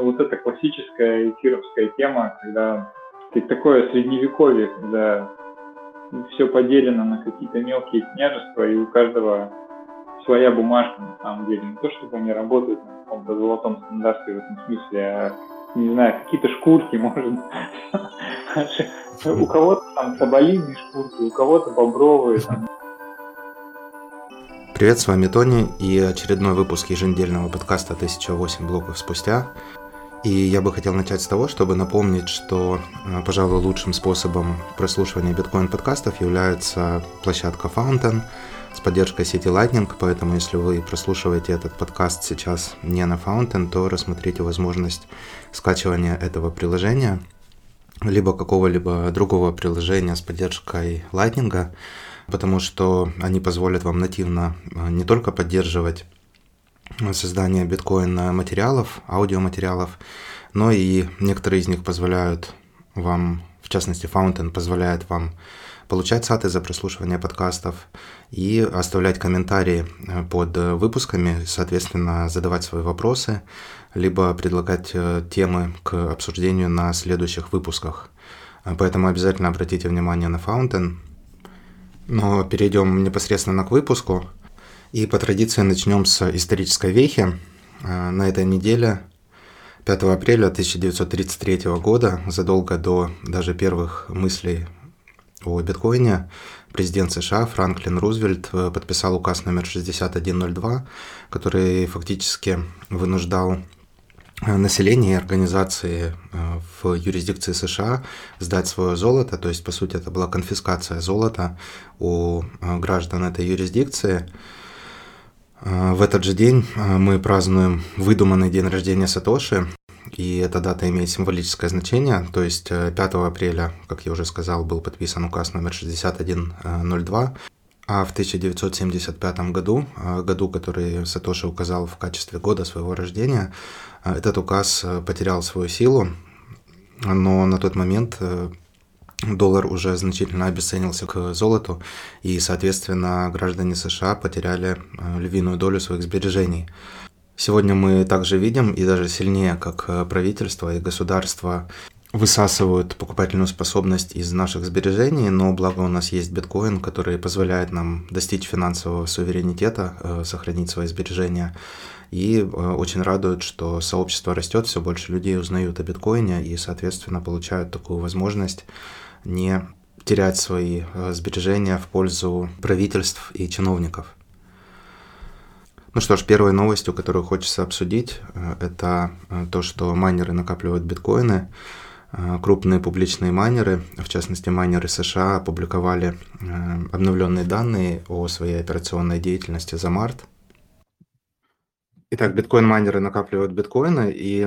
Вот это классическая эфировская тема, когда такое средневековье, когда все поделено на какие-то мелкие княжества, и у каждого своя бумажка на самом деле. Не то, чтобы они работают на каком-то золотом стандарте в этом смысле, а, не знаю, какие-то шкурки, может. У кого-то там соболиные шкурки, у кого-то бобровые. Привет, с вами Тони и очередной выпуск еженедельного подкаста «1008 блоков спустя». И я бы хотел начать с того, чтобы напомнить, что, э, пожалуй, лучшим способом прослушивания биткоин-подкастов является площадка Fountain с поддержкой сети Lightning, поэтому если вы прослушиваете этот подкаст сейчас не на Fountain, то рассмотрите возможность скачивания этого приложения, либо какого-либо другого приложения с поддержкой Lightning, потому что они позволят вам нативно э, не только поддерживать создания биткоин материалов, аудиоматериалов, но и некоторые из них позволяют вам, в частности Fountain позволяет вам получать саты за прослушивание подкастов и оставлять комментарии э, под выпусками, соответственно, задавать свои вопросы, либо предлагать э, темы к обсуждению на следующих выпусках. Поэтому обязательно обратите внимание на Fountain. Но перейдем непосредственно к выпуску – и по традиции начнем с исторической вехи. А, на этой неделе, 5 апреля 1933 года, задолго до даже первых мыслей о биткоине, президент США Франклин Рузвельт э, подписал указ номер 6102, который фактически вынуждал э, население и организации э, в юрисдикции США сдать свое золото, то есть, по сути, это была конфискация золота у граждан этой юрисдикции – в этот же день а, мы празднуем выдуманный день рождения Сатоши, и эта дата имеет символическое значение, то есть 5 э, апреля, как я уже сказал, был подписан указ номер 6102, а в 1975 году, э, году, который Сатоши указал в качестве года своего рождения, э, этот указ потерял свою силу, но на тот момент доллар уже значительно обесценился к золоту, и, соответственно, граждане США потеряли э, львиную долю своих сбережений. Сегодня мы также видим, и даже сильнее, как э, правительство и государство высасывают покупательную способность из наших сбережений, но благо у нас есть биткоин, который позволяет нам достичь финансового суверенитета, э, сохранить свои сбережения. И очень радует, что сообщество растет, все больше людей узнают о биткоине и, соответственно, получают такую возможность не терять свои э, сбережения в пользу правительств и чиновников. Ну что ж, первой новостью, которую хочется обсудить, э, это э, то, что майнеры накапливают биткоины. Крупные публичные майнеры, в частности майнеры США, опубликовали обновленные данные о своей операционной деятельности за март. Итак, биткоин-майнеры накапливают биткоины, и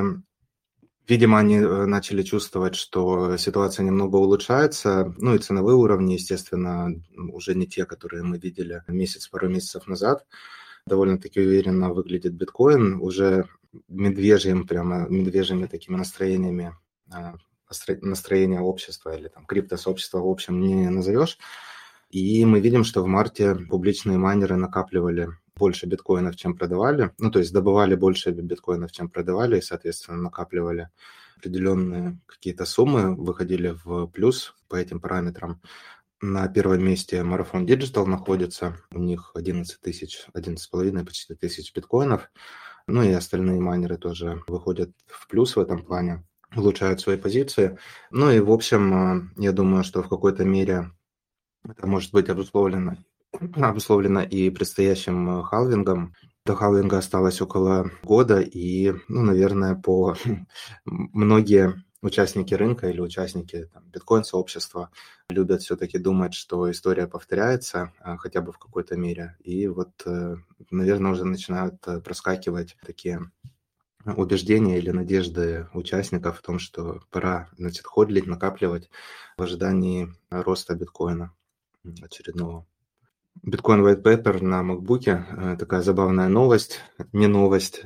Видимо, они э, начали чувствовать, что ситуация немного улучшается. Ну и ценовые уровни, естественно, уже не те, которые мы видели месяц, пару месяцев назад. Довольно-таки уверенно выглядит биткоин. Уже медвежьим, прямо медвежьими такими настроениями а, настроение общества или там криптосообщества в общем не назовешь. И мы видим, что в марте публичные майнеры накапливали больше биткоинов, чем продавали, ну, то есть добывали больше биткоинов, чем продавали, и, соответственно, накапливали определенные какие-то суммы, выходили в плюс по этим параметрам. На первом месте Marathon Digital находится, у них 11 тысяч, 11,5 почти тысяч биткоинов, ну и остальные майнеры тоже выходят в плюс в этом плане, улучшают свои позиции. Ну и, в общем, я думаю, что в какой-то мере это может быть обусловлено обусловлено и предстоящим э, халвингом. До халвинга осталось около года, и, ну, наверное, по многие участники рынка или участники биткоин-сообщества любят все-таки думать, что история повторяется а, хотя бы в какой-то мере. И вот, э, наверное, уже начинают э, проскакивать такие убеждения или надежды участников в том, что пора, значит, ходлить, накапливать в ожидании роста биткоина очередного. Биткоин White Paper на MacBook. Э, такая забавная новость, не новость.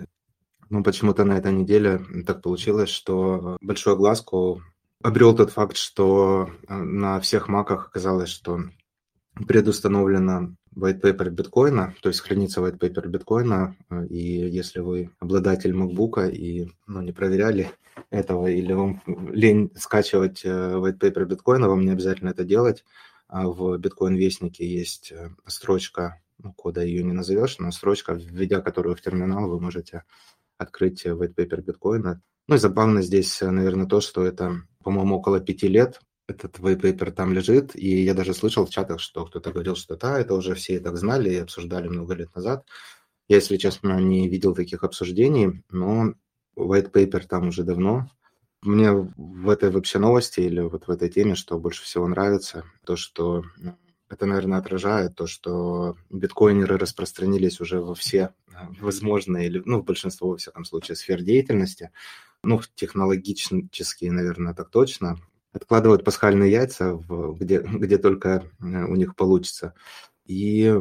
Но почему-то на этой неделе так получилось, что большую огласку обрел тот факт, что э, на всех маках оказалось, что предустановлена white paper биткоина, то есть хранится white paper биткоина, и если вы обладатель MacBook и ну, не проверяли этого, или вам лень скачивать э, white paper биткоина, вам не обязательно это делать. А в биткоин-вестнике есть э, строчка, ну, кода ее не назовешь, но строчка, введя которую в терминал, вы можете открыть white paper биткоина. Ну и забавно здесь, наверное, то, что это, по-моему, около пяти лет этот white paper там лежит, и я даже слышал в чатах, что кто-то говорил, что да, это уже все и так знали и обсуждали много лет назад. Я, если честно, не видел таких обсуждений, но white paper там уже давно. Мне в этой вообще новости или вот в этой теме, что больше всего нравится, то, что ну, это, наверное, отражает то, что биткоинеры распространились уже во все возможные, или, ну, в большинство, во всяком случае, сфер деятельности. Ну, технологически, наверное, так точно откладывают пасхальные яйца, в, где, где только э, у них получится. И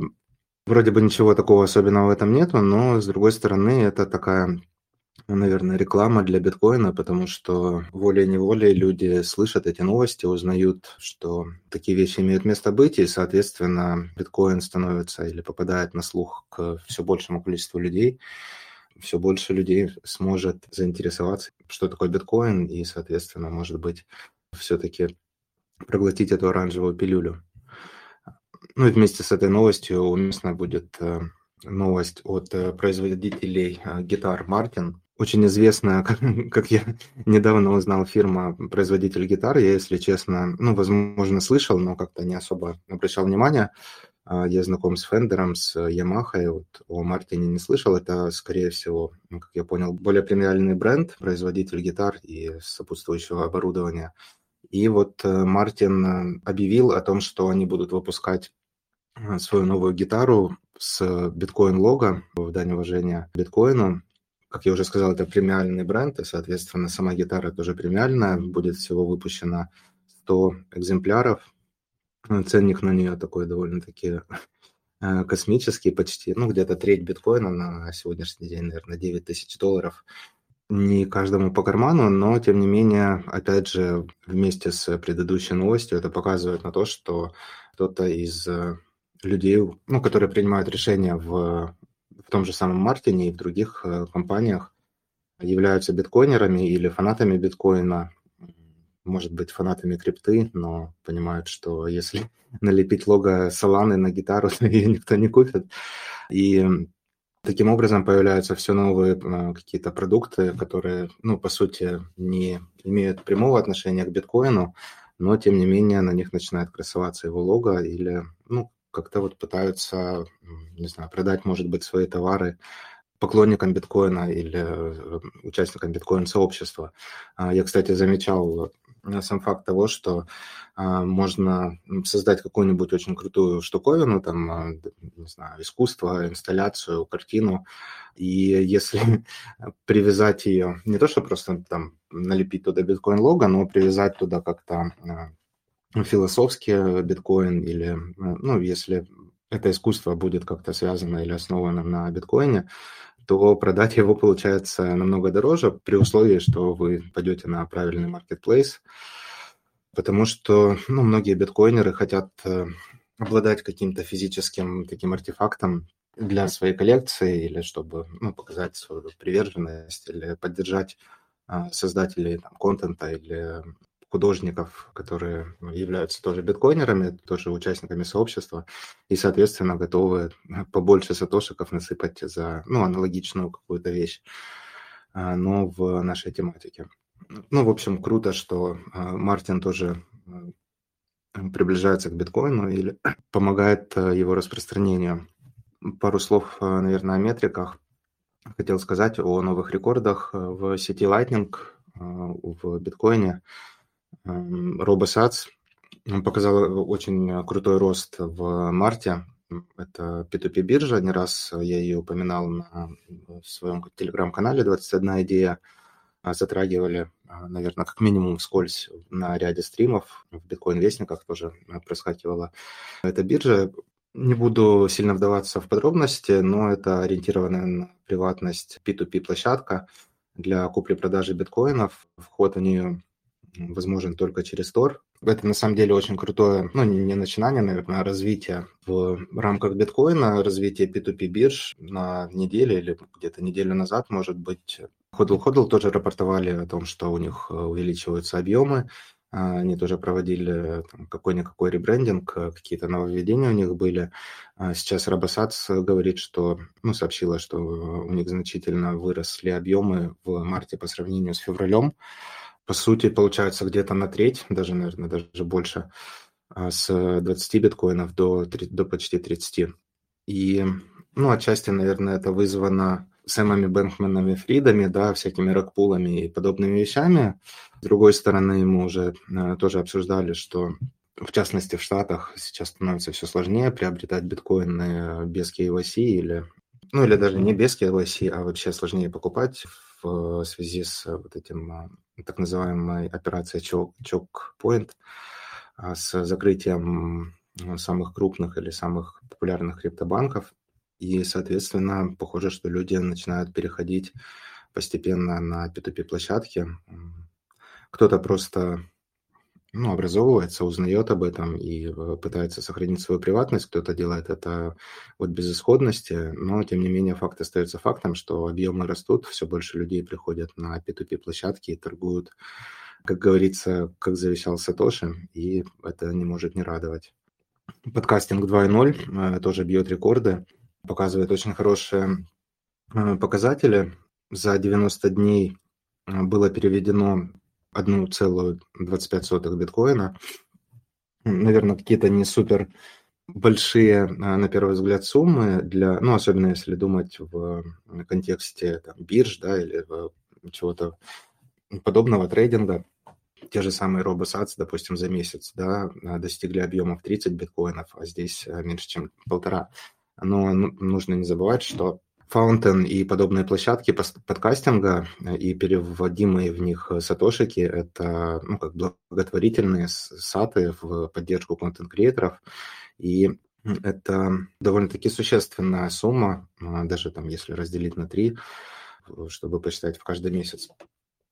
вроде бы ничего такого особенного в этом нету, но, с другой стороны, это такая наверное, реклама для биткоина, потому что волей-неволей люди слышат эти новости, узнают, что такие вещи имеют место быть, и, соответственно, биткоин становится или попадает на слух к все большему количеству людей, все больше людей сможет заинтересоваться, что такое биткоин, и, соответственно, может быть, все-таки проглотить эту оранжевую пилюлю. Ну и вместе с этой новостью уместно будет э, новость от э, производителей э, гитар Мартин. Очень известная, как, как я недавно узнал, фирма производитель гитар. Я, если честно, ну, возможно, слышал, но как-то не особо обращал внимания. Я знаком с Фендером, с Yamaha, вот о Мартине не слышал. Это, скорее всего, как я понял, более премиальный бренд, производитель гитар и сопутствующего оборудования. И вот э, Мартин э, объявил о том, что они будут выпускать э, свою новую гитару с биткоин-лого в дань уважения биткоину. Как я уже сказал, это премиальный бренд, и, соответственно, сама гитара тоже премиальная. Будет всего выпущено 100 экземпляров. Ценник на нее такой довольно-таки космический почти, ну, где-то треть биткоина на сегодняшний день, наверное, 9 тысяч долларов – не каждому по карману, но тем не менее, опять же, вместе с предыдущей новостью это показывает на то, что кто-то из э, людей, ну, которые принимают решения в, в том же самом Мартине и в других э, компаниях, являются биткоинерами или фанатами биткоина, может быть, фанатами крипты, но понимают, что если налепить лого Соланы на гитару, то ее никто не купит. И Таким образом появляются все новые э, какие-то продукты, которые, ну, по сути, не имеют прямого отношения к биткоину, но, тем не менее, на них начинает красоваться его лого или, ну, как-то вот пытаются, не знаю, продать, может быть, свои товары поклонникам биткоина или э, участникам биткоин-сообщества. А, я, кстати, замечал сам факт того, что а, можно создать какую-нибудь очень крутую штуковину, там, а, не знаю, искусство, инсталляцию, картину, и если привязать ее, не то, что просто там налепить туда биткоин-лого, но привязать туда как-то философский биткоин или, ну, если это искусство будет как-то связано или основано на биткоине, то продать его получается намного дороже при условии, что вы пойдете на правильный marketplace, потому что ну, многие биткоинеры хотят э, обладать каким-то физическим таким артефактом для своей коллекции или чтобы ну, показать свою приверженность или поддержать а, создателей там, контента или художников, которые являются тоже биткоинерами, тоже участниками сообщества, и, соответственно, готовы побольше сатошиков насыпать за ну, аналогичную какую-то вещь, а, но в нашей тематике. Ну, в общем, круто, что а, Мартин тоже приближается к биткоину или помогает а, его распространению. Пару слов, наверное, о метриках. Хотел сказать о новых рекордах в сети Lightning в биткоине. RoboSats показал очень крутой рост в марте. Это P2P биржа, не раз я ее упоминал на своем телеграм-канале «21 идея». Затрагивали, наверное, как минимум вскользь на ряде стримов. В биткоин-вестниках тоже проскакивала эта биржа. Не буду сильно вдаваться в подробности, но это ориентированная на приватность P2P площадка для купли-продажи биткоинов. Вход в нее возможен только через Тор. Это на самом деле очень крутое, ну не начинание, наверное, а развитие в рамках биткоина, развитие P2P бирж на неделе или где-то неделю назад, может быть, Hodl Hodl тоже рапортовали о том, что у них увеличиваются объемы, а, они тоже проводили какой-никакой ребрендинг, какие-то нововведения у них были. А сейчас Робосац говорит, что, ну, сообщила, что у них значительно выросли объемы в марте по сравнению с февралем по сути, получается где-то на треть, даже, наверное, даже больше, а, с 20 биткоинов до, до почти 30. И, ну, отчасти, наверное, это вызвано Сэмами Бэнкманами Фридами, да, всякими ракпулами и подобными вещами. С другой стороны, мы уже а, тоже обсуждали, что в частности в Штатах сейчас становится все сложнее приобретать биткоины без KYC или ну или даже не без KYC, а вообще сложнее покупать в связи с вот этим так называемой операцией Choke Point, а, с закрытием самых крупных или самых популярных криптобанков. И, соответственно, похоже, что люди начинают переходить постепенно на P2P-площадки. Кто-то просто ну, образовывается, узнает об этом и э, пытается сохранить свою приватность. Кто-то делает это от безысходности, но, тем не менее, факт остается фактом, что объемы растут, все больше людей приходят на P2P-площадки и торгуют, как говорится, как завещал Сатоши, и это не может не радовать. Подкастинг 2.0 э, тоже бьет рекорды, показывает очень хорошие э, показатели. За 90 дней было переведено 1,25 биткоина. Наверное, какие-то не супер большие, а, на первый взгляд, суммы для, ну, особенно если думать в контексте там, бирж, да, или чего-то подобного трейдинга. Те же самые RoboSats, допустим, за месяц, да, достигли объемов 30 биткоинов, а здесь а, меньше, чем полтора. Но ну, нужно не забывать, что Fountain и подобные площадки подкастинга э, и переводимые в них сатошики – это ну, как благотворительные саты в поддержку контент-креаторов. И это довольно-таки существенная сумма, а, даже там если разделить на три, чтобы посчитать в каждый месяц.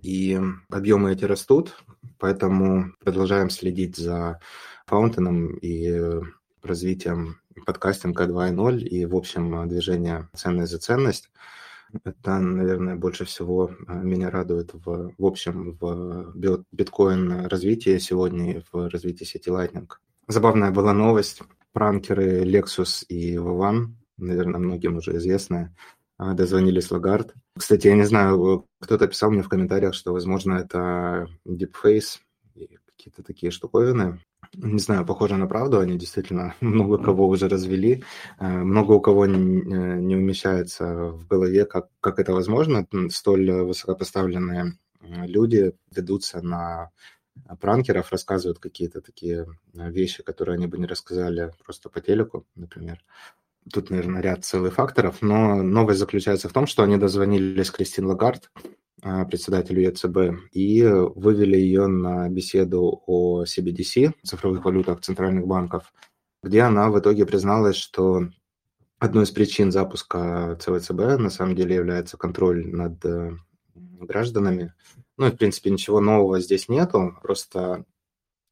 И объемы эти растут, поэтому продолжаем следить за Фаунтеном и развитием подкастинга 2.0 и, в общем, движение «Ценность за ценность». Это, наверное, больше всего а, меня радует в, в общем в биткоин развитии сегодня и в развитии сети Lightning. Забавная была новость. Пранкеры Lexus и Vivant, наверное, многим уже известные, а, дозвонились Лагард. Кстати, я не знаю, кто-то писал мне в комментариях, что, возможно, это deepface и какие-то такие штуковины не знаю, похоже на правду, они действительно много кого уже развели, э, много у кого не, не умещается в голове, как, как это возможно, столь высокопоставленные люди ведутся на пранкеров, рассказывают какие-то такие вещи, которые они бы не рассказали просто по телеку, например. Тут, наверное, ряд целых факторов, но новость заключается в том, что они дозвонились Кристин Лагард, председателю ЕЦБ, и вывели ее на беседу о CBDC, цифровых валютах центральных банков, где она в итоге призналась, что одной из причин запуска ЦВЦБ на самом деле является контроль над э, гражданами. Ну, в принципе, ничего нового здесь нету, просто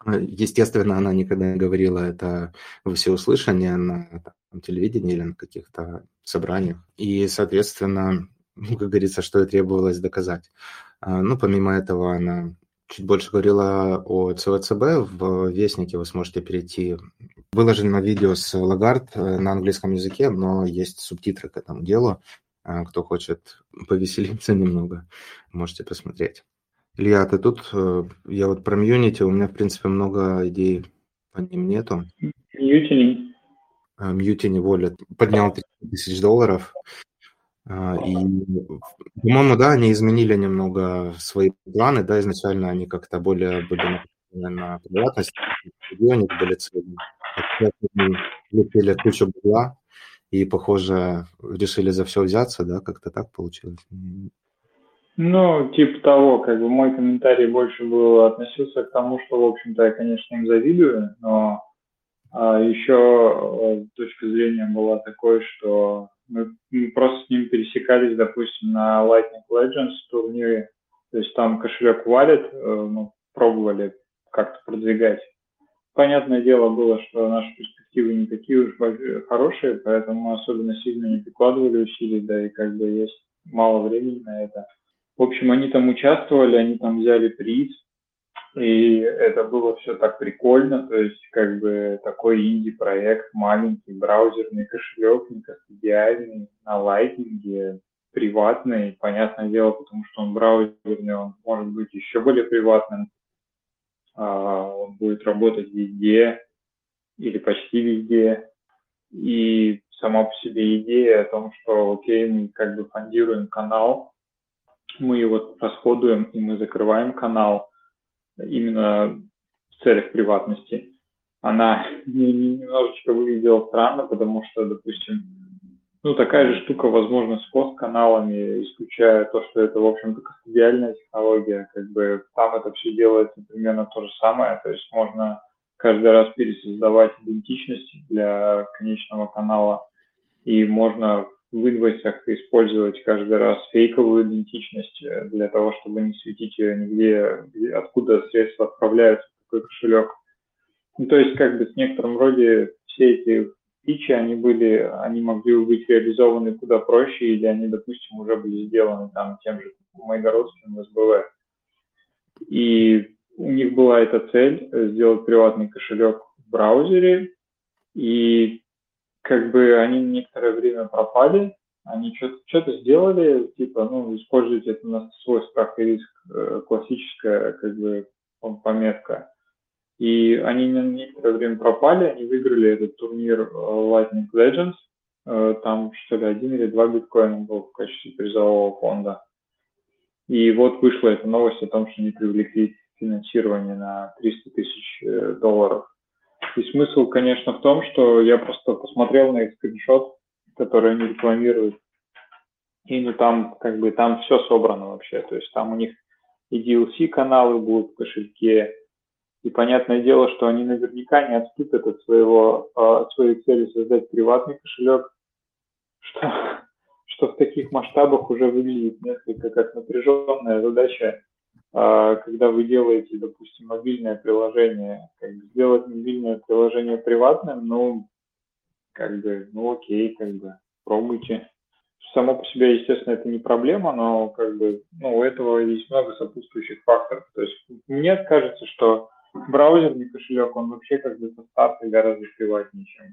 э, Естественно, она никогда не говорила это во всеуслышание на там, телевидении или на каких-то собраниях. И, соответственно, ну, как говорится, что и требовалось доказать. А, ну, помимо этого, она чуть больше говорила о ЦВЦБ. В Вестнике вы сможете перейти. Выложено видео с Лагард на английском языке, но есть субтитры к этому делу. А, кто хочет повеселиться немного, можете посмотреть. Илья, ты тут? Э, я вот про Мьюнити, у меня, в принципе, много идей по ним нету. Мьютини. Мьютини Wallet поднял 30 тысяч долларов. А, и, по-моему, да, они изменили немного свои планы, да, изначально они как-то более были на приватность, у них были цели. Лепили кучу бабла и, похоже, решили за все взяться, да, как-то так получилось. Ну, типа того, как бы мой комментарий больше был относился к тому, что, в общем-то, я, конечно, им завидую, но а, еще э, точка зрения была такой, что мы, мы просто с ним пересекались, допустим, на Lightning Legends турнире. То есть там кошелек валит, э, ну, пробовали как-то продвигать. Понятное дело было, что наши перспективы не такие уж хорошие, поэтому мы особенно сильно не прикладывали усилий, да и как бы есть мало времени на это. В общем, они там участвовали, они там взяли приз, и это было все так прикольно, то есть как бы такой инди-проект, маленький браузерный кошелек, не идеальный, на лайтинге, приватный, понятное дело, потому что он браузерный, он может быть еще более приватным, а, он будет работать везде или почти везде. И сама по себе идея о том, что окей, мы как бы фондируем канал, мы его расходуем и мы закрываем канал именно в целях приватности, она немножечко выглядела странно, потому что, допустим, ну, такая же штука, возможно, с хост-каналами, исключая то, что это, в общем-то, кастодиальная технология, как бы там это все делается примерно то же самое, то есть можно каждый раз пересоздавать идентичность для конечного канала, и можно в инвойсах использовать каждый раз фейковую идентичность э, для того, чтобы не светить ее нигде, откуда средства отправляются в какой кошелек. Ну, то есть, как бы в некотором роде все эти фичи, они были, они могли бы быть реализованы куда проще, или они, допустим, уже были сделаны там тем же Майгородским СБВ. И у них была эта цель э, сделать приватный кошелек в браузере, и как бы они некоторое время пропали, они что-то сделали, типа, ну, используйте это на свой страх и риск, э, классическая, как бы, пометка. И они на некоторое время пропали, они выиграли этот турнир э, Lightning Legends, э, там, что ли, один или два биткоина был в качестве призового фонда. И вот вышла эта новость о том, что они привлекли финансирование на 300 тысяч долларов. И смысл, конечно, в том, что я просто посмотрел на их скриншот, который они рекламируют, и ну там как бы там все собрано вообще, то есть там у них и DLC каналы будут в кошельке, и понятное дело, что они наверняка не отступят от, своего, а, от своей цели создать приватный кошелек, что, что в таких масштабах уже выглядит несколько как напряженная задача, когда вы делаете, допустим, мобильное приложение. Как бы сделать мобильное приложение приватным, ну, как бы, ну окей, как бы, пробуйте. Само по себе, естественно, это не проблема, но как бы, ну, у этого есть много сопутствующих факторов. То есть мне кажется, что браузерный кошелек, он вообще как бы со старта гораздо приватнее, чем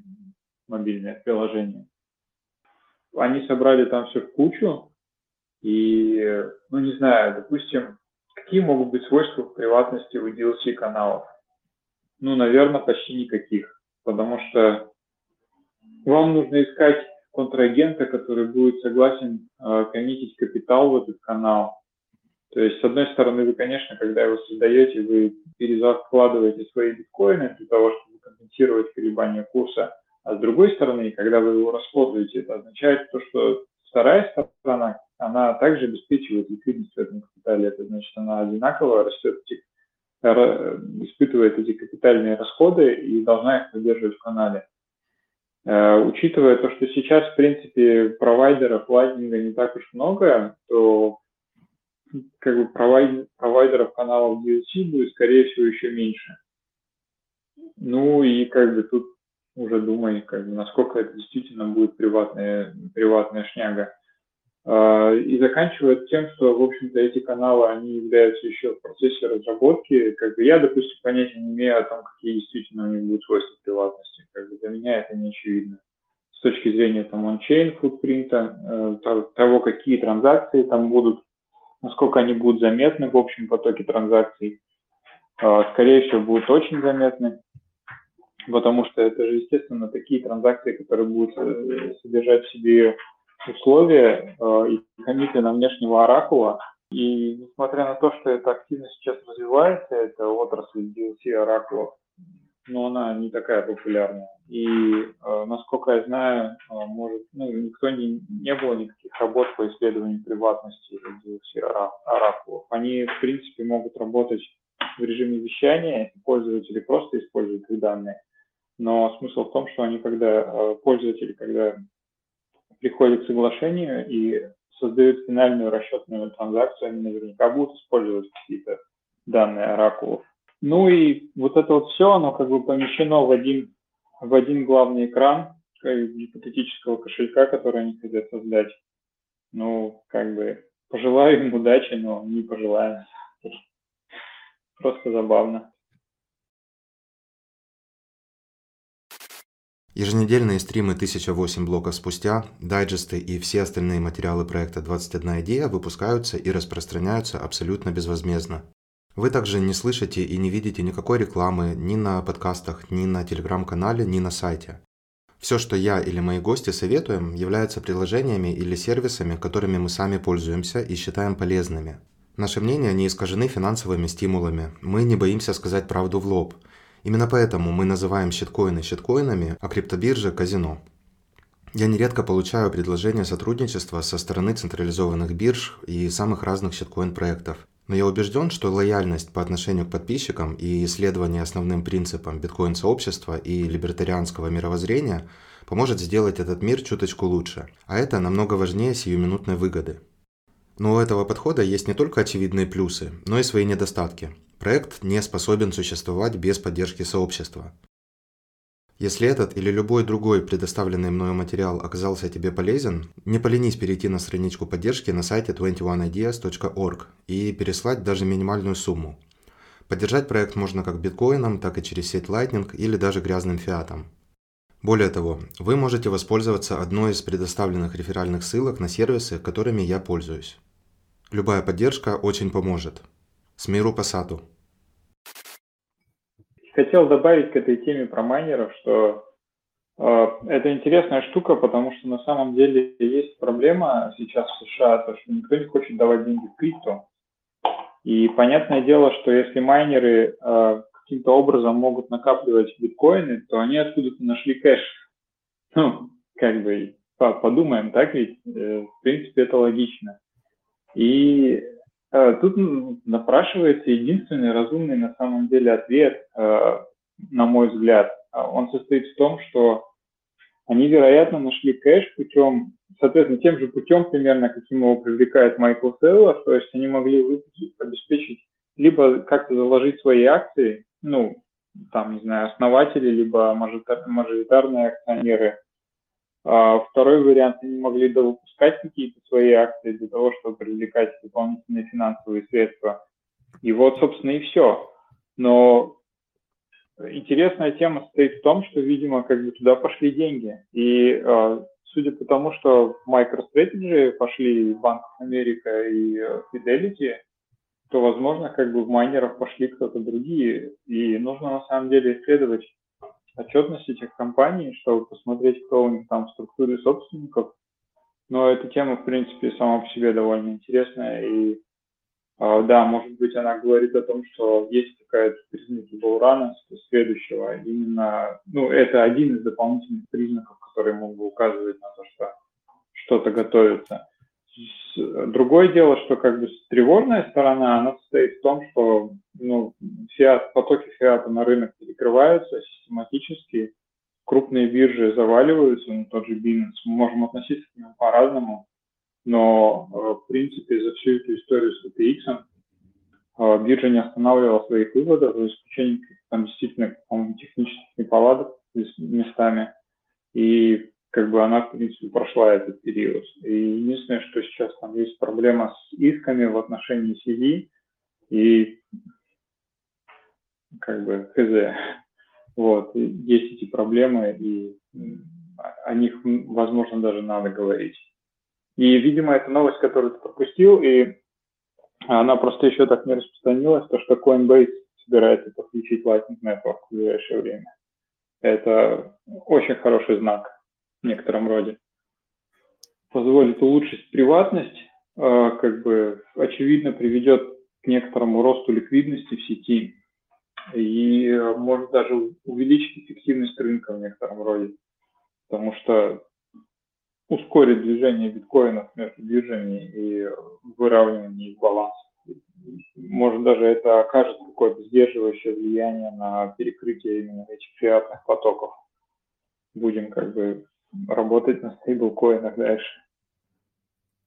мобильное приложение. Они собрали там все в кучу, и, ну, не знаю, допустим, какие могут быть свойства приватности у DLC каналов? Ну, наверное, почти никаких, потому что вам нужно искать контрагента, который будет согласен э, коммитить капитал в этот канал, то есть, с одной стороны, вы, конечно, когда его создаете, вы перезакладываете свои биткоины для того, чтобы компенсировать колебания курса, а с другой стороны, когда вы его расходуете, это означает то, что вторая сторона, она также обеспечивает ликвидность в этом капитале. Это значит, она одинаково растет, испытывает эти капитальные расходы и должна их поддерживать в канале. Э, учитывая то, что сейчас, в принципе, провайдеров лайнинга не так уж много, то как бы провайдер, провайдеров каналов DLC будет, скорее всего, еще меньше. Ну и как бы тут уже думай, как бы, насколько это действительно будет приватная, приватная шняга. А, и заканчивает тем, что, в общем-то, эти каналы, они являются еще в процессе разработки. Как бы я, допустим, понятия не имею о том, какие действительно у них будут свойства приватности. Как бы для меня это не очевидно. С точки зрения там ончейн футпринта, э, того, какие транзакции там будут, насколько они будут заметны в общем потоке транзакций. А, скорее всего, будут очень заметны, потому что это же, естественно, такие транзакции, которые будут э, содержать в себе условия а, и комиты на внешнего оракула. И несмотря на то, что эта активность сейчас развивается, это отрасль DLC оракулов, но она не такая популярная. И, э, насколько я знаю, э, может, ну, никто не, не было никаких работ по исследованию приватности DLC оракулов. Они, в принципе, могут работать в режиме вещания, пользователи просто используют их данные. Но смысл в том, что они, когда э, пользователи, когда приходят к соглашению и создают финальную расчетную транзакцию, они наверняка будут использовать какие-то данные оракулов. Ну и вот это вот все, оно как бы помещено в один, в один главный экран гипотетического кошелька, который они хотят создать. Ну, как бы пожелаю им удачи, но не пожелаю. Просто забавно. Еженедельные стримы 1008 блоков спустя, дайджесты и все остальные материалы проекта 21 идея выпускаются и распространяются абсолютно безвозмездно. Вы также не слышите и не видите никакой рекламы ни на подкастах, ни на телеграм-канале, ни на сайте. Все, что я или мои гости советуем, являются приложениями или сервисами, которыми мы сами пользуемся и считаем полезными. Наши мнения не искажены финансовыми стимулами. Мы не боимся сказать правду в лоб. Именно поэтому мы называем щиткоины щиткоинами, а криптобиржи – казино. Я нередко получаю предложения сотрудничества со стороны централизованных бирж и самых разных щиткоин-проектов. Но я убежден, что лояльность по отношению к подписчикам и исследование основным принципам биткоин-сообщества и либертарианского мировоззрения поможет сделать этот мир чуточку лучше. А это намного важнее сиюминутной выгоды. Но у этого подхода есть не только очевидные плюсы, но и свои недостатки. Проект не способен существовать без поддержки сообщества. Если этот или любой другой предоставленный мною материал оказался тебе полезен, не поленись перейти на страничку поддержки на сайте 21ideas.org и переслать даже минимальную сумму. Поддержать проект можно как биткоином, так и через сеть Lightning или даже грязным фиатом. Более того, вы можете воспользоваться одной из предоставленных реферальных ссылок на сервисы, которыми я пользуюсь. Любая поддержка очень поможет. С миру по саду! Хотел добавить к этой теме про майнеров, что э, это интересная штука, потому что на самом деле есть проблема сейчас в США, то, что никто не хочет давать деньги в крипту. И понятное дело, что если майнеры э, каким-то образом могут накапливать биткоины, то они откуда-то нашли кэш. Ну, как бы подумаем, так ведь? Э, в принципе, это логично. И тут напрашивается единственный разумный на самом деле ответ, э, на мой взгляд. А он состоит в том, что они, вероятно, нашли кэш путем, соответственно, тем же путем примерно, каким его привлекает Майкл Селлер, то есть они могли обеспечить, либо как-то заложить свои акции, ну, там, не знаю, основатели, либо мажоритарные акционеры – второй вариант, они могли довыпускать какие-то свои акции для того, чтобы привлекать дополнительные финансовые средства. И вот, собственно, и все. Но интересная тема состоит в том, что, видимо, как бы туда пошли деньги. И э, судя по тому, что в MicroStrategy пошли Банк Америка и Fidelity, то, возможно, как бы в майнерах пошли кто-то другие. И нужно на самом деле исследовать отчетность этих компаний, чтобы посмотреть, кто у них там в структуре собственников. Но эта тема, в принципе, сама по себе довольно интересная. И а, да, может быть, она говорит о том, что есть какая-то признаки Баурана следующего. Именно, ну, это один из дополнительных признаков, которые могут указывать на то, что что-то готовится. Другое дело, что как бы тревожная сторона, она состоит в том, что ну, фиат, потоки фиата на рынок перекрываются систематически, крупные биржи заваливаются, ну, тот же Binance, мы можем относиться к нему по-разному, но, э, в принципе, за всю эту историю с ATX э, биржа не останавливала своих выводов, за исключением там действительно, технических неполадок местами. И как бы она, в принципе, прошла этот период. И единственное, что сейчас там есть проблема с исками в отношении CV, и как бы хз. Вот, и есть эти проблемы, и о них, возможно, даже надо говорить. И, видимо, это новость, которую ты пропустил, и она просто еще так не распространилась, то, что Coinbase собирается подключить Lightning Network в ближайшее время. Это очень хороший знак в некотором роде. Позволит улучшить приватность, э, как бы очевидно приведет к некоторому росту ликвидности в сети и может даже увеличить эффективность рынка в некотором роде, потому что ускорит движение биткоинов между биржами и выравнивание их баланса. Может даже это окажет какое-то сдерживающее влияние на перекрытие именно этих фиатных потоков. Будем как бы работать на стейблкоинах дальше.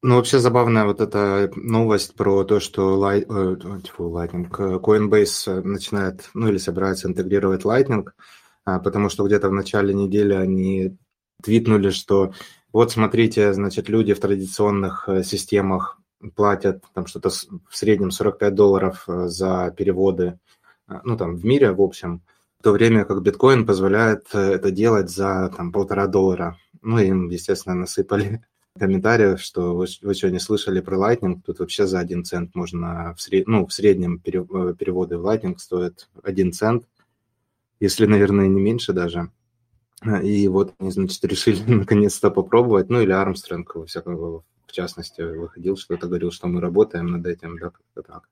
Ну, вообще забавная вот эта новость про то, что э, Lightning, э, Coinbase начинает, ну или собирается интегрировать Lightning, а, потому что где-то в начале недели они твитнули, что вот смотрите, значит, люди в традиционных э, системах платят там что-то в среднем 45 долларов э, за переводы, ну там в мире в общем, в то время как биткоин позволяет это делать за там полтора доллара. Ну, им, естественно, насыпали комментариев, что вы, вы что, слышали про Lightning? Тут вообще за один цент можно, в, сред... ну, в среднем э, переводы в Lightning стоят один цент, если, наверное, не меньше даже. И вот они, значит, решили наконец-то попробовать, ну или Армстронг, во всяком в частности, выходил, что-то говорил, что мы работаем над этим, да, как-то так.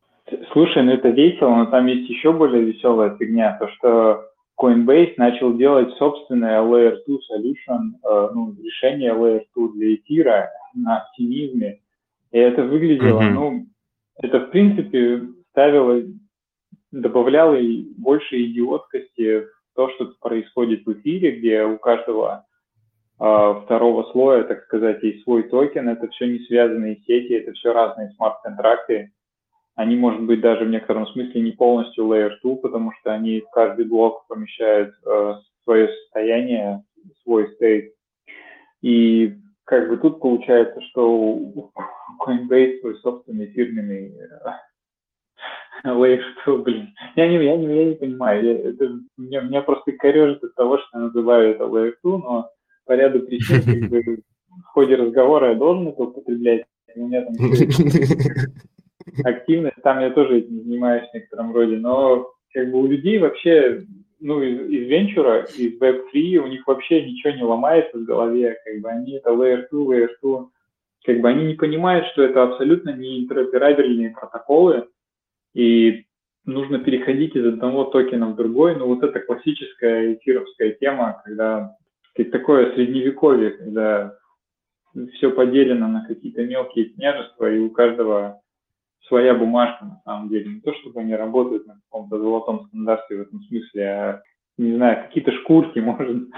Слушай, ну это весело, но там есть еще более веселая фигня, то что Coinbase начал делать собственное Layer 2 solution, э, ну, решение Layer 2 для эфира на оптимизме. И это выглядело, mm-hmm. ну, это в принципе ставило, добавляло больше идиоткости в то, что происходит в эфире, где у каждого э, второго слоя, так сказать, есть свой токен, это все не связанные сети, это все разные смарт-контракты они, может быть, даже в некотором смысле не полностью Layer 2, потому что они в каждый блок помещают э, свое состояние, свой стейт. И как бы тут получается, что у Coinbase свой собственный фирменный э, Layer 2, блин. Я не, я не, я не понимаю. Я, это, меня, меня просто корежит от того, что я называю это Layer 2, но по ряду причин как бы, в ходе разговора я должен это употреблять. У меня там активность, там я тоже этим занимаюсь в некотором роде, но как бы у людей вообще, ну, из, из венчура, из Web3 у них вообще ничего не ломается в голове, как бы они это Layer 2, Layer 2, как бы они не понимают, что это абсолютно не интероперабельные протоколы, и нужно переходить из одного токена в другой, ну, вот это классическая эфировская тема, когда такое средневековье, когда все поделено на какие-то мелкие княжества, и у каждого своя бумажка на самом деле. Не то, чтобы они работают на каком-то золотом стандарте в этом смысле, а не знаю, какие-то шкурки, может.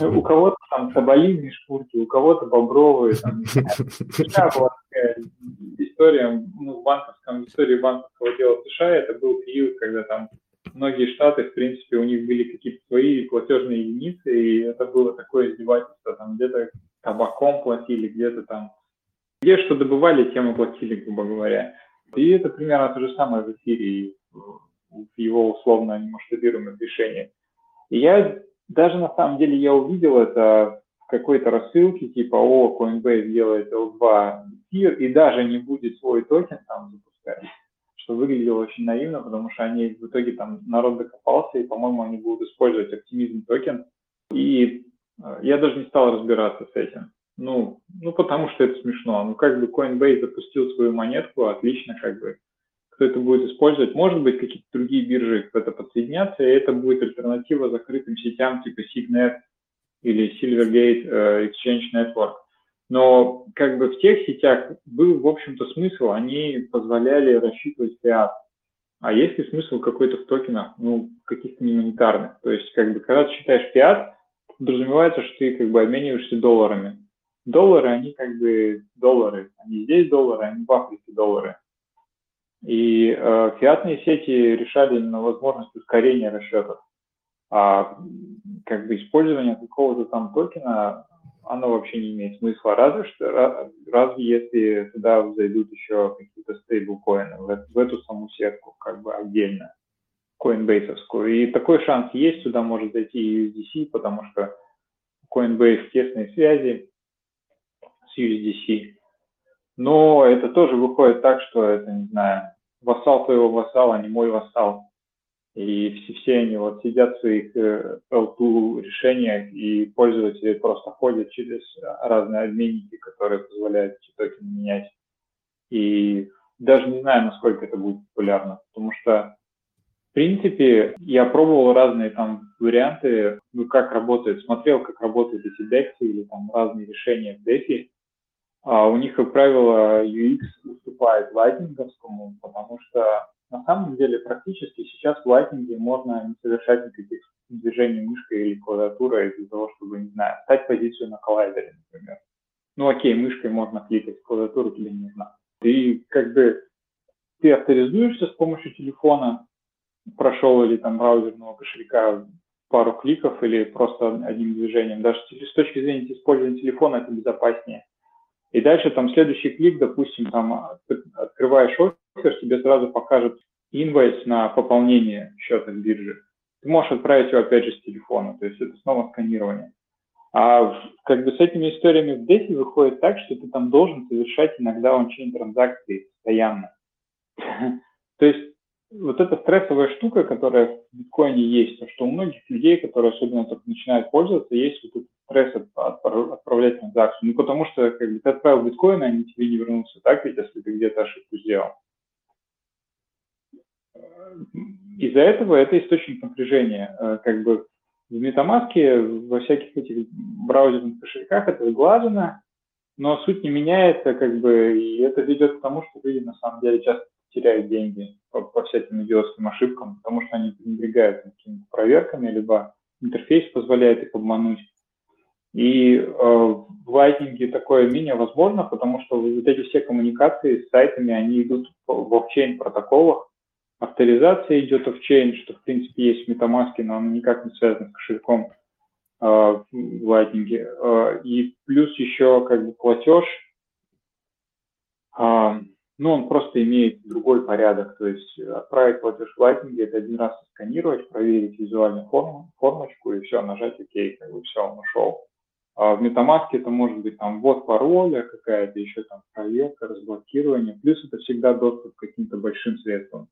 У кого-то там соболиные шкурки, у кого-то бобровые. Там, история, ну, в банковском, истории банковского дела США, это был период, когда там многие штаты, в принципе, у них были какие-то свои платежные единицы, и это было такое издевательство, там где-то табаком платили, где-то там где что добывали, тем и платили, грубо говоря. И это примерно то же самое в эфире в его условно масштабируемых решениях. И я даже на самом деле я увидел это в какой-то рассылке, типа, о, Coinbase делает L2 эфир, и даже не будет свой токен там запускать, что выглядело очень наивно, потому что они в итоге там народ докопался, и, по-моему, они будут использовать оптимизм токен. И э, я даже не стал разбираться с этим. Ну, ну, потому что это смешно. Ну, как бы Coinbase запустил свою монетку, отлично, как бы. Кто это будет использовать? Может быть, какие-то другие биржи в это подсоединятся, и это будет альтернатива закрытым сетям типа Signet или Silvergate uh, Exchange Network. Но как бы в тех сетях был, в общем-то, смысл, они позволяли рассчитывать фиат. А есть ли смысл какой-то в токенах, ну, каких-то не монетарных? То есть, как бы, когда ты считаешь фиат, подразумевается, что ты как бы обмениваешься долларами доллары, они как бы доллары. Они здесь доллары, они в Африке доллары. И э, фиатные сети решали именно возможность ускорения расчетов. А как бы использование какого-то там токена, оно вообще не имеет смысла. Разве что, разве если туда зайдут еще какие-то стейблкоины в, в эту саму сетку, как бы отдельно, коинбейсовскую. И такой шанс есть, сюда может зайти и USDC, потому что Coinbase в тесной связи с USDC. Но это тоже выходит так, что это, не знаю, вассал твоего вассала, не мой вассал. И все, все они вот сидят в своих э, L2 решениях, и пользователи просто ходят через разные обменники, которые позволяют эти токены менять. И даже не знаю, насколько это будет популярно, потому что в принципе, я пробовал разные там варианты, ну, как работает, смотрел, как работают эти DEX или там разные решения в DeFi, а у них, как правило, UX уступает лайтинговскому, потому что на самом деле практически сейчас в лайтинге можно не совершать никаких движений мышкой или клавиатурой для того, чтобы, не знаю, стать позицию на коллайдере, например. Ну окей, мышкой можно кликать, клавиатура тебе не нужна. И как бы ты авторизуешься с помощью телефона, прошел или там браузерного кошелька пару кликов или просто одним движением. Даже с точки зрения использования телефона это безопаснее. И дальше там следующий клик, допустим, там открываешь офер, тебе сразу покажет инвойс на пополнение счета в бирже. Ты можешь отправить его опять же с телефона, то есть это снова сканирование. А как бы с этими историями в DeFi выходит так, что ты там должен совершать иногда ончейн транзакции постоянно. То есть вот эта стрессовая штука, которая в биткоине есть, что у многих людей, которые особенно только начинают пользоваться, есть вот этот стресс от, отправлять транзакцию. Ну, потому что как бы, ты отправил биткоины, они тебе не вернутся, так ведь, если ты где-то ошибку сделал. Из-за этого это источник напряжения. Э, как бы в MetaMask, во всяких этих браузерных кошельках это сглажено, но суть не меняется, как бы, и это ведет к тому, что люди на самом деле часто теряют деньги по, по всяким идиотским ошибкам, потому что они пренебрегают какими-то проверками, либо интерфейс позволяет их обмануть. И э, в Lightning такое менее возможно, потому что вот эти все коммуникации с сайтами, они идут в блокчейн протоколах, авторизация идет офчейн, что в принципе есть в MetaMask, но оно никак не связано с кошельком э, в Lightning. Э, и плюс еще как бы платеж, э, ну он просто имеет другой порядок, то есть отправить платеж в Lightning это один раз сканировать, проверить визуальную форму, формочку и все, нажать ОК, как бы все, он ушел. А в MetaMask это может быть там ввод пароля, какая-то еще там проверка, разблокирование, плюс это всегда доступ к каким-то большим средствам.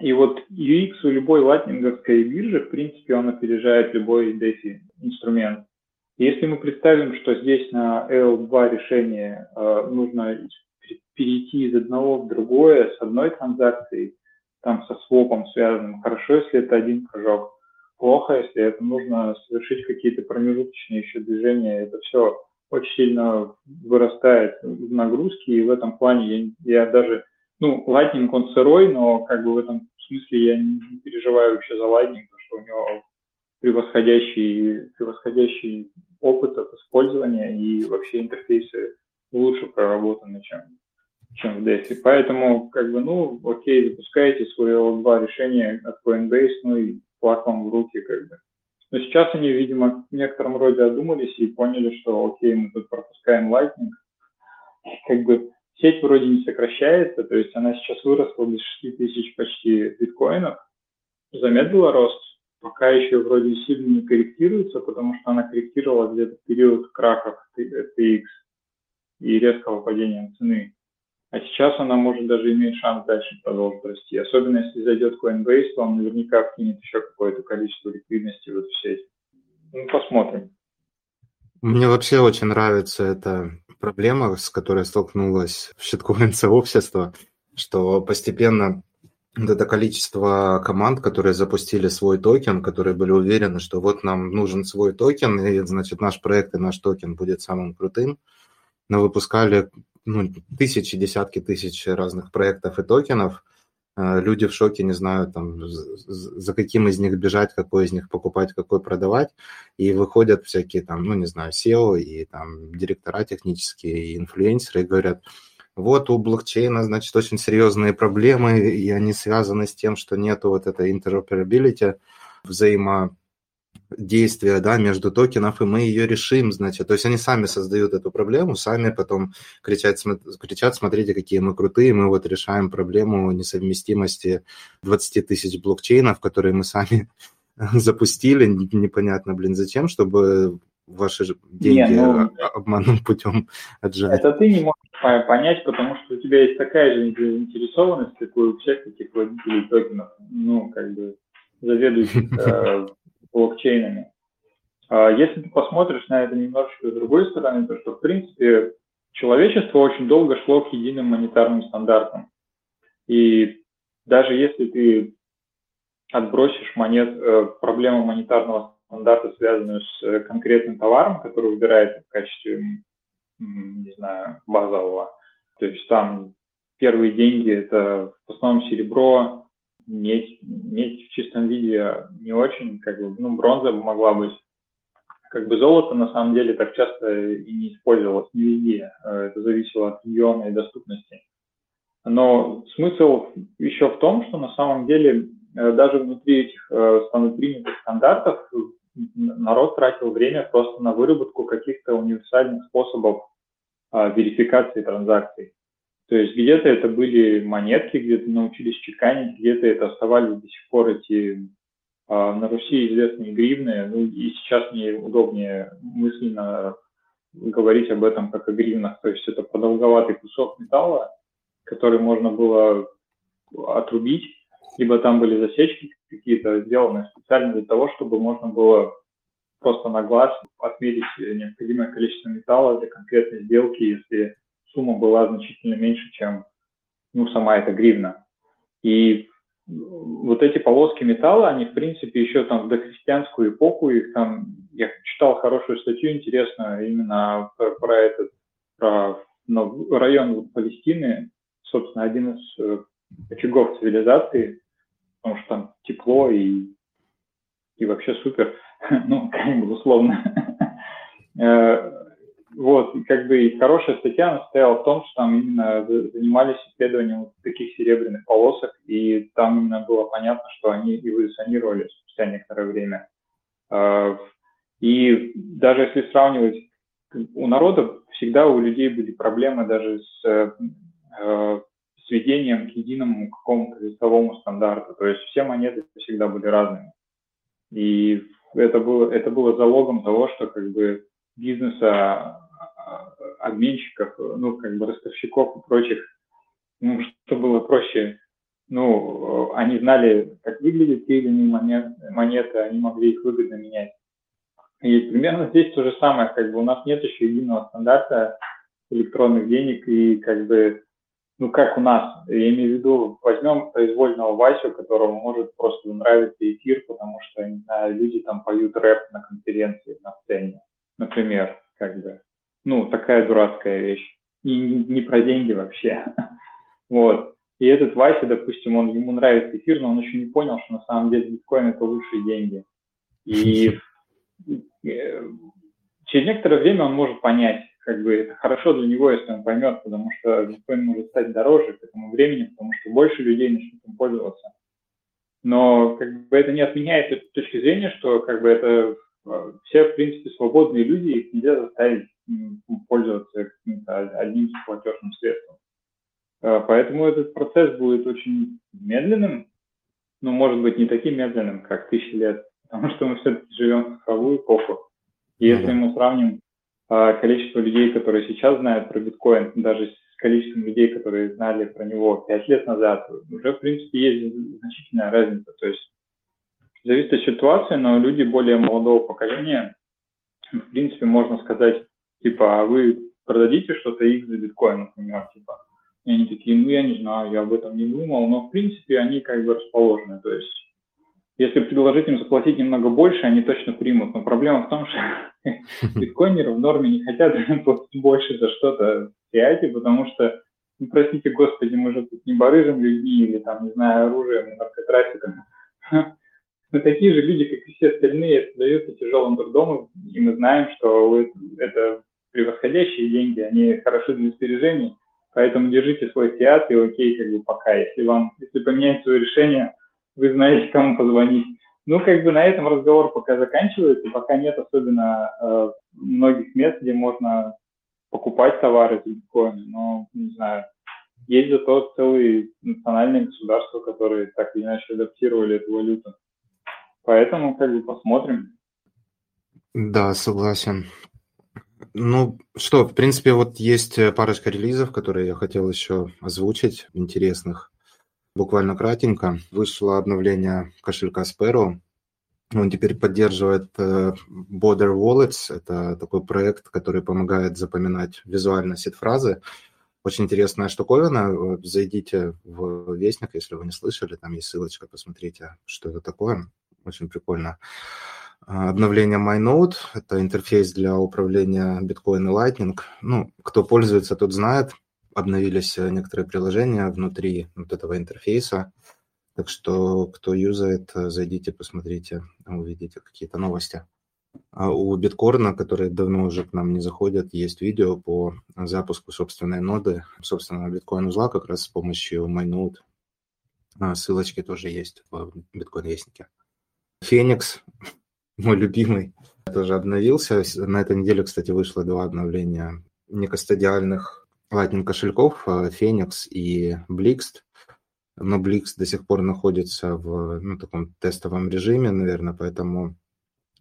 И вот UX у любой латинговской биржи, в принципе, он опережает любой DeFi инструмент. Если мы представим, что здесь на L2 решение э, нужно перейти из одного в другое, с одной транзакцией, там со свопом связанным, хорошо, если это один прыжок, плохо, если это нужно совершить какие-то промежуточные еще движения, это все очень сильно вырастает в нагрузки, и в этом плане я, я даже ну, Lightning он сырой, но как бы в этом смысле я не переживаю вообще за Lightning, потому что у него превосходящий, превосходящий опыт от использования и вообще интерфейсы лучше проработаны, чем, чем в DeFi. Поэтому, как бы, ну, окей, запускаете свое L2 решение от Coinbase, ну и флаг в руки, как бы. Но сейчас они, видимо, в некотором роде одумались и поняли, что окей, мы тут пропускаем Lightning. Как бы Сеть вроде не сокращается, то есть она сейчас выросла до 6 тысяч почти биткоинов, замедлила рост, пока еще вроде сильно не корректируется, потому что она корректировала где-то период крахов TX и резкого падения цены. А сейчас она может даже иметь шанс дальше продолжить расти. Особенно если зайдет Coinbase, то он наверняка вкинет еще какое-то количество ликвидности в эту сеть. Ну, посмотрим. Мне вообще очень нравится это проблема, с которой столкнулось shitcoin-сообщество, что постепенно вот это количество команд, которые запустили свой токен, которые были уверены, что вот нам нужен свой токен, и, значит, наш проект и наш токен будет самым крутым, выпускали ну, тысячи, десятки тысяч разных проектов и токенов – Э, люди в шоке, не знаю, там, за каким из них бежать, какой из них покупать, какой продавать, и выходят всякие там, ну, не знаю, SEO и там директора технические, и инфлюенсеры, и говорят, вот у блокчейна, значит, очень серьезные проблемы, и они связаны с тем, что нету вот этой interoperability, взаимо действия да, между токенов, и мы ее решим, значит. То есть они сами создают эту проблему, сами потом кричат, кричат, смотрите, какие мы крутые, мы вот решаем проблему несовместимости 20 тысяч блокчейнов, которые мы сами запустили, непонятно, блин, зачем, чтобы ваши деньги не, ну, обманным путем отжать. Это ты не можешь понять, потому что у тебя есть такая же заинтересованность, как у всех этих владельцев токенов, ну, как бы заведующих э, блокчейнами. А если ты посмотришь на это немножечко с другой стороны, то что, в принципе, человечество очень долго шло к единым монетарным стандартам. И даже если ты отбросишь монет, э, проблему монетарного стандарта, связанную с э, конкретным товаром, который выбирается в качестве, не знаю, базового, то есть там первые деньги – это в основном серебро, медь, медь в чистом виде не очень, как бы, ну, бронза могла быть. как бы золото на самом деле так часто и не использовалось не везде. Э, это зависело от региона и доступности. Но смысл еще в том, что на самом деле э, даже внутри этих э, принятых стандартов народ тратил время просто на выработку каких-то универсальных способов верификации транзакций. То есть где-то это были монетки, где-то научились чеканить, где-то это оставались до сих пор эти а, на Руси известные гривны. Ну и сейчас мне удобнее мысленно говорить об этом как о гривнах. То есть это продолговатый кусок металла, который можно было отрубить, либо там были засечки какие-то сделаны специально для того, чтобы можно было просто на глаз отметить необходимое количество металла для конкретной сделки, если сумма была значительно меньше, чем ну, сама эта гривна. И вот эти полоски металла, они, в принципе, еще там в дохристианскую эпоху, их там, я читал хорошую статью интересную именно про, про этот, про ну, район Палестины, собственно, один из э, очагов цивилизации, потому что там тепло и, и вообще супер, ну, как бы условно. Э, вот, как бы и хорошая статья она состояла в том, что там именно занимались исследованием таких серебряных полосок, и там именно было понятно, что они эволюционировали спустя некоторое время. Э, и даже если сравнивать, у народа всегда у людей были проблемы даже с сведением к единому какому-то весовому стандарту. То есть все монеты всегда были разными. И это было, это было залогом того, что как бы бизнеса, а, обменщиков, ну, как бы ростовщиков и прочих, ну, что было проще, ну, они знали, как выглядят те или иные монеты, они могли их выгодно менять. И примерно здесь то же самое, как бы у нас нет еще единого стандарта электронных денег, и как бы ну, как у нас, я имею в виду, возьмем произвольного Васю, которому может просто нравиться эфир, потому что, не знаю, люди там поют рэп на конференции, на сцене, например, как бы. Ну, такая дурацкая вещь. И не про деньги вообще. Вот. И этот Вася, допустим, он, ему нравится эфир, но он еще не понял, что на самом деле биткоин – это лучшие деньги. И э, через некоторое время он может понять, как бы это хорошо для него, если он поймет, потому что биткоин может стать дороже к этому времени, потому что больше людей начнут им пользоваться. Но как бы это не отменяет точки зрения, что как бы это все, в принципе, свободные люди, их нельзя заставить пользоваться каким-то одним платежным средством. Э, поэтому этот процесс будет очень медленным, но может быть не таким медленным, как тысячи лет, потому что мы все-таки живем в цифровую эпоху. И если мы сравним а количество людей, которые сейчас знают про биткоин, даже с количеством людей, которые знали про него пять лет назад, уже, в принципе, есть значительная разница. То есть зависит от ситуации, но люди более молодого поколения, в принципе, можно сказать, типа, а вы продадите что-то X за биткоин, например, типа. И они такие, ну, я не знаю, я об этом не думал, но, в принципе, они как бы расположены. То есть если предложить им заплатить немного больше, они точно примут. Но проблема в том, что биткоинеры в норме не хотят платить больше за что-то в фиате, потому что, ну, простите, господи, мы же тут не барыжим людьми или там, не знаю, оружием, наркотрафиком. Мы такие же люди, как и все остальные, даются тяжелым трудом, и мы знаем, что это превосходящие деньги, они хороши для сбережений, поэтому держите свой фиат и окей, как бы пока. Если вам, если поменять свое решение, вы знаете, кому позвонить. Ну, как бы на этом разговор пока заканчивается, пока нет особенно э, многих мест, где можно покупать товары за биткоины, но, не знаю, есть зато целые национальные государства, которые так или иначе адаптировали эту валюту. Поэтому, как бы, посмотрим. Да, согласен. Ну что, в принципе, вот есть парочка релизов, которые я хотел еще озвучить, интересных. Буквально кратенько. Вышло обновление кошелька Sparrow. Он теперь поддерживает э, Border Wallets. Это такой проект, который помогает запоминать визуально сид-фразы. Очень интересная штуковина. Зайдите в Вестник, если вы не слышали. Там есть ссылочка, посмотрите, что это такое. Очень прикольно. Обновление MyNote – это интерфейс для управления биткоин и Lightning. Ну, кто пользуется, тот знает обновились э, некоторые приложения внутри вот этого интерфейса. Так что, кто юзает, э, зайдите, посмотрите, увидите какие-то новости. А у Биткорна, которые давно уже к нам не заходят, есть видео по запуску собственной ноды, собственного биткоин-узла как раз с помощью MyNode. А, ссылочки тоже есть в биткоин-вестнике. Феникс, мой любимый, тоже обновился. На этой неделе, кстати, вышло два обновления некостадиальных Lightning кошельков, Феникс и Blixt. Но Blixt до сих пор находится в ну, таком тестовом режиме, наверное, поэтому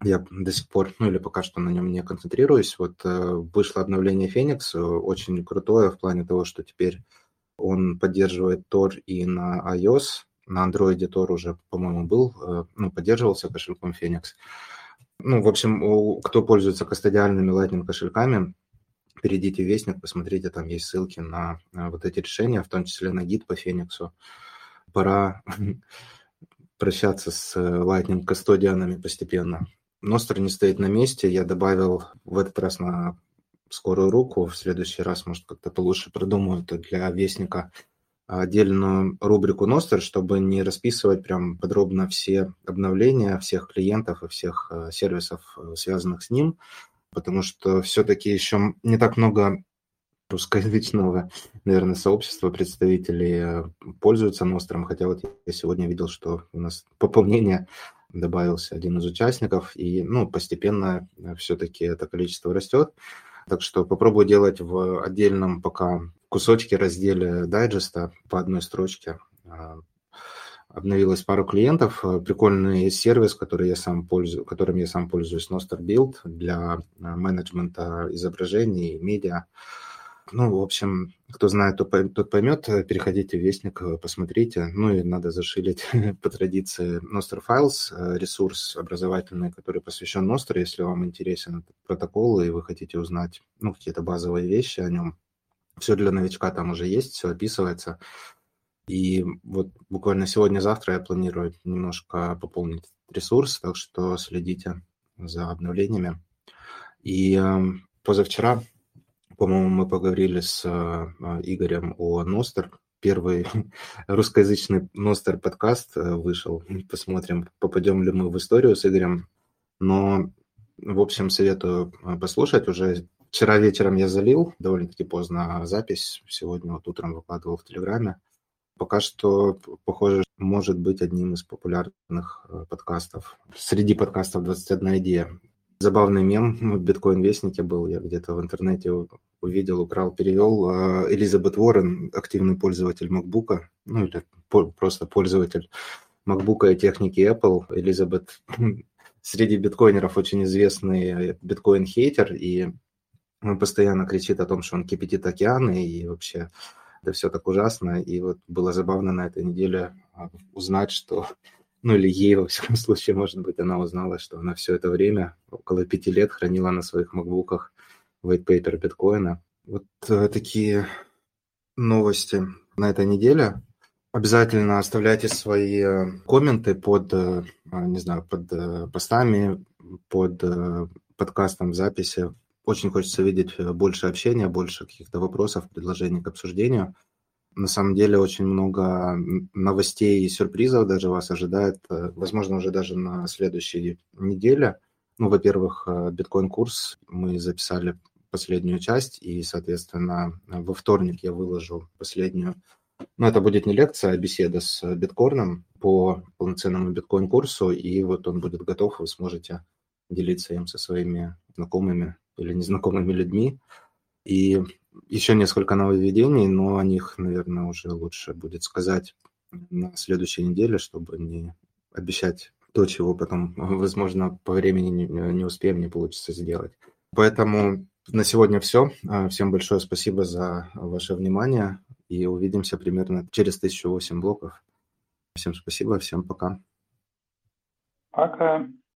я до сих пор, ну или пока что на нем не концентрируюсь. Вот э, вышло обновление Феникс, э, очень крутое в плане того, что теперь он поддерживает Tor и на iOS, на Android Tor уже, по-моему, был, э, ну, поддерживался кошельком Феникс. Ну, в общем, кто пользуется кастодиальными Lightning кошельками, перейдите в Вестник, посмотрите, там есть ссылки на, вот эти решения, в том числе на гид по Фениксу. Пора прощаться с Lightning кастодианами постепенно. Ностр не стоит на месте. Я добавил в этот раз на скорую руку. В следующий раз, может, как-то получше продумаю это для Вестника отдельную рубрику Ностер, чтобы не расписывать прям подробно все обновления всех клиентов и всех э, сервисов, э, связанных с ним, потому что все-таки еще не так много русскоязычного, наверное, сообщества представителей э, пользуются Ностром, хотя вот я сегодня видел, что у нас пополнение добавился один из участников, и ну, постепенно все-таки это количество растет. Так что попробую делать в отдельном пока кусочке, разделе дайджеста по одной строчке. А, обновилось пару клиентов. Прикольный сервис, который я сам пользую, которым я сам пользуюсь, Noster Build для а, менеджмента изображений, медиа. Ну, в общем, кто знает, тот поймет. Переходите в Вестник, посмотрите. Ну и надо зашилить по традиции Nostr Files, э, ресурс образовательный, который посвящен Nostr. Если вам интересен этот протокол и вы хотите узнать ну, какие-то базовые вещи о нем, все для новичка там уже есть, все описывается. И вот буквально сегодня-завтра я планирую немножко пополнить ресурс, так что следите за обновлениями. И э, позавчера по-моему, мы поговорили с а, Игорем о Ностер. Первый русскоязычный Ностер подкаст э, вышел. Посмотрим, попадем ли мы в историю с Игорем. Но, в общем, советую а, послушать. Уже вчера вечером я залил, довольно-таки поздно запись. Сегодня вот утром выкладывал в Телеграме. Пока что, похоже, может быть одним из популярных э, подкастов. Среди подкастов 21 идея. Забавный мем в биткоин-вестнике был, я где-то в интернете увидел, украл, перевел. А, Элизабет Уоррен, активный пользователь MacBook, ну или просто пользователь MacBook и техники Apple. Элизабет среди биткоинеров очень известный биткоин-хейтер, и он постоянно кричит о том, что он кипятит океаны, и вообще это все так ужасно. И вот было забавно на этой неделе а, узнать, что ну или ей, во всяком случае, может быть, она узнала, что она все это время, около пяти лет, хранила на своих макбуках white paper биткоина. Вот э, такие новости на этой неделе. Обязательно оставляйте свои э, комменты под, э, не знаю, под постами, под подкастом в записи. Очень хочется видеть больше общения, больше каких-то вопросов, предложений к обсуждению. На самом деле очень много новостей и сюрпризов даже вас ожидает, возможно, уже даже на следующей неделе. Ну, во-первых, э, биткоин-курс мы записали последнюю часть, и, соответственно, во вторник я выложу последнюю. Но это будет не лекция, а беседа с биткорном по полноценному биткоин-курсу, и вот он будет готов, вы сможете делиться им со своими знакомыми или незнакомыми людьми. И еще несколько нововведений, но о них, наверное, уже лучше будет сказать на следующей неделе, чтобы не обещать то, чего потом, возможно, по времени не, не успеем, не получится сделать. Поэтому на сегодня все. А, всем большое спасибо за ваше внимание и увидимся примерно через 1008 блоков. Всем спасибо, всем пока. Пока.